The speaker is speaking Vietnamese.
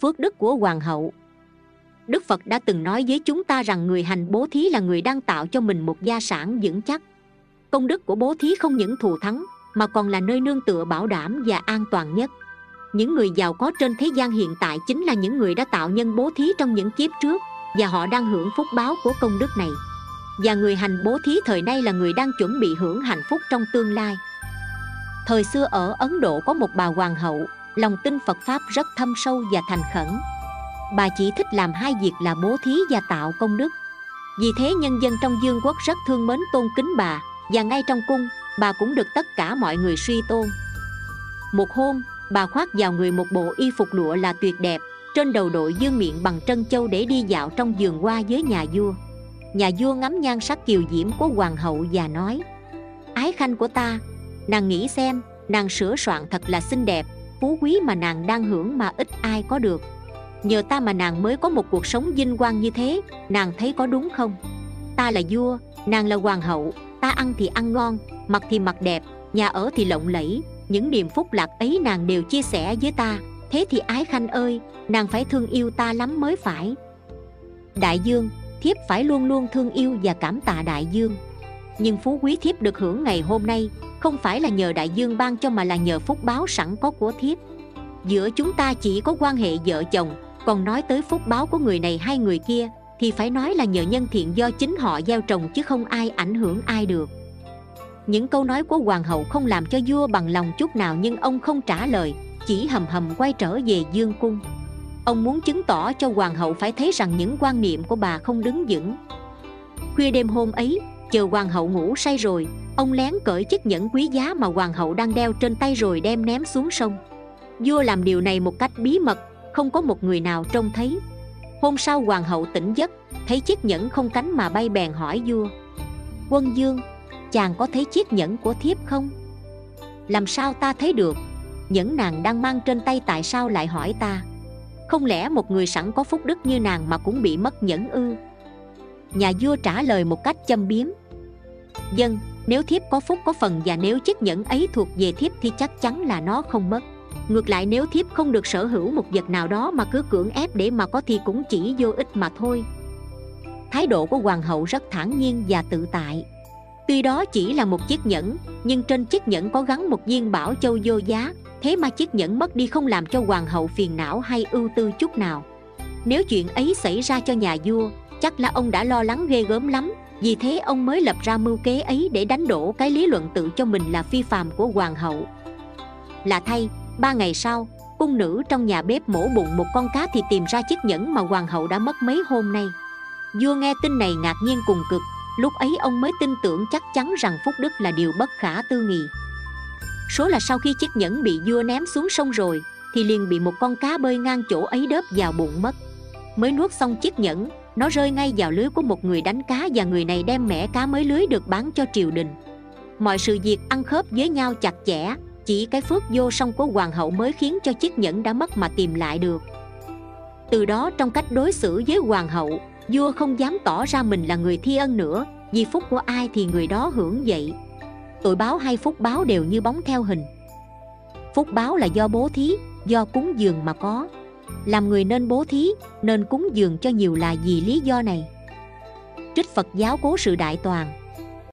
phước đức của hoàng hậu. Đức phật đã từng nói với chúng ta rằng người hành bố thí là người đang tạo cho mình một gia sản vững chắc. Công đức của bố thí không những thù thắng, mà còn là nơi nương tựa bảo đảm và an toàn nhất. Những người giàu có trên thế gian hiện tại chính là những người đã tạo nhân bố thí trong những kiếp trước, và họ đang hưởng phúc báo của công đức này. Và người hành bố thí thời nay là người đang chuẩn bị hưởng hạnh phúc trong tương lai. Thời xưa ở ấn độ có một bà hoàng hậu lòng tin phật pháp rất thâm sâu và thành khẩn. Bà chỉ thích làm hai việc là bố thí và tạo công đức. Vì thế nhân dân trong dương quốc rất thương mến tôn kính bà, và ngay trong cung, bà cũng được tất cả mọi người suy tôn. Một hôm, bà khoác vào người một bộ y phục lụa là tuyệt đẹp, trên đầu đội dương miệng bằng trân châu để đi dạo trong vườn hoa với nhà vua. Nhà vua ngắm nhan sắc kiều diễm của hoàng hậu và nói, ái khanh của ta, nàng nghĩ xem, nàng sửa soạn thật là xinh đẹp phú quý mà nàng đang hưởng mà ít ai có được. Nhờ ta mà nàng mới có một cuộc sống vinh quang như thế, nàng thấy có đúng không? Ta là vua, nàng là hoàng hậu, ta ăn thì ăn ngon, mặc thì mặc đẹp, nhà ở thì lộng lẫy. Những niềm phúc lạc ấy nàng đều chia sẻ với ta. Thế thì ái khanh ơi, nàng phải thương yêu ta lắm mới phải. Đại dương, thiếp phải luôn luôn thương yêu và cảm tạ đại dương nhưng phú quý thiếp được hưởng ngày hôm nay không phải là nhờ đại dương ban cho mà là nhờ phúc báo sẵn có của thiếp. Giữa chúng ta chỉ có quan hệ vợ chồng, còn nói tới phúc báo của người này hay người kia thì phải nói là nhờ nhân thiện do chính họ gieo trồng chứ không ai ảnh hưởng ai được. Những câu nói của hoàng hậu không làm cho vua bằng lòng chút nào nhưng ông không trả lời, chỉ hầm hầm quay trở về dương cung. Ông muốn chứng tỏ cho hoàng hậu phải thấy rằng những quan niệm của bà không đứng vững. Khuya đêm hôm ấy chờ hoàng hậu ngủ say rồi, ông lén cởi chiếc nhẫn quý giá mà hoàng hậu đang đeo trên tay rồi đem ném xuống sông. Vua làm điều này một cách bí mật, không có một người nào trông thấy. Hôm sau hoàng hậu tỉnh giấc, thấy chiếc nhẫn không cánh mà bay bèn hỏi vua. Quân dương, chàng có thấy chiếc nhẫn của thiếp không? Làm sao ta thấy được? Nhẫn nàng đang mang trên tay tại sao lại hỏi ta? Không lẽ một người sẵn có phúc đức như nàng mà cũng bị mất nhẫn ư? Nhà vua trả lời một cách châm biếm dân, nếu thiếp có phúc có phần và nếu chiếc nhẫn ấy thuộc về thiếp thì chắc chắn là nó không mất. Ngược lại nếu thiếp không được sở hữu một vật nào đó mà cứ cưỡng ép để mà có thì cũng chỉ vô ích mà thôi. Thái độ của hoàng hậu rất thản nhiên và tự tại. Tuy đó chỉ là một chiếc nhẫn, nhưng trên chiếc nhẫn có gắn một viên bảo châu vô giá, thế mà chiếc nhẫn mất đi không làm cho hoàng hậu phiền não hay ưu tư chút nào. Nếu chuyện ấy xảy ra cho nhà vua, chắc là ông đã lo lắng ghê gớm lắm vì thế ông mới lập ra mưu kế ấy để đánh đổ cái lý luận tự cho mình là phi phàm của hoàng hậu. Là thay, ba ngày sau, cung nữ trong nhà bếp mổ bụng một con cá thì tìm ra chiếc nhẫn mà hoàng hậu đã mất mấy hôm nay. Vua nghe tin này ngạc nhiên cùng cực, lúc ấy ông mới tin tưởng chắc chắn rằng phúc đức là điều bất khả tư nghị. Số là sau khi chiếc nhẫn bị vua ném xuống sông rồi, thì liền bị một con cá bơi ngang chỗ ấy đớp vào bụng mất. Mới nuốt xong chiếc nhẫn nó rơi ngay vào lưới của một người đánh cá và người này đem mẻ cá mới lưới được bán cho triều đình. Mọi sự việc ăn khớp với nhau chặt chẽ, chỉ cái phước vô song của hoàng hậu mới khiến cho chiếc nhẫn đã mất mà tìm lại được. Từ đó trong cách đối xử với hoàng hậu, vua không dám tỏ ra mình là người thi ân nữa, vì phúc của ai thì người đó hưởng vậy. Tội báo hay phúc báo đều như bóng theo hình. Phúc báo là do bố thí, do cúng dường mà có làm người nên bố thí, nên cúng dường cho nhiều là vì lý do này. Trích phật giáo cố sự đại toàn.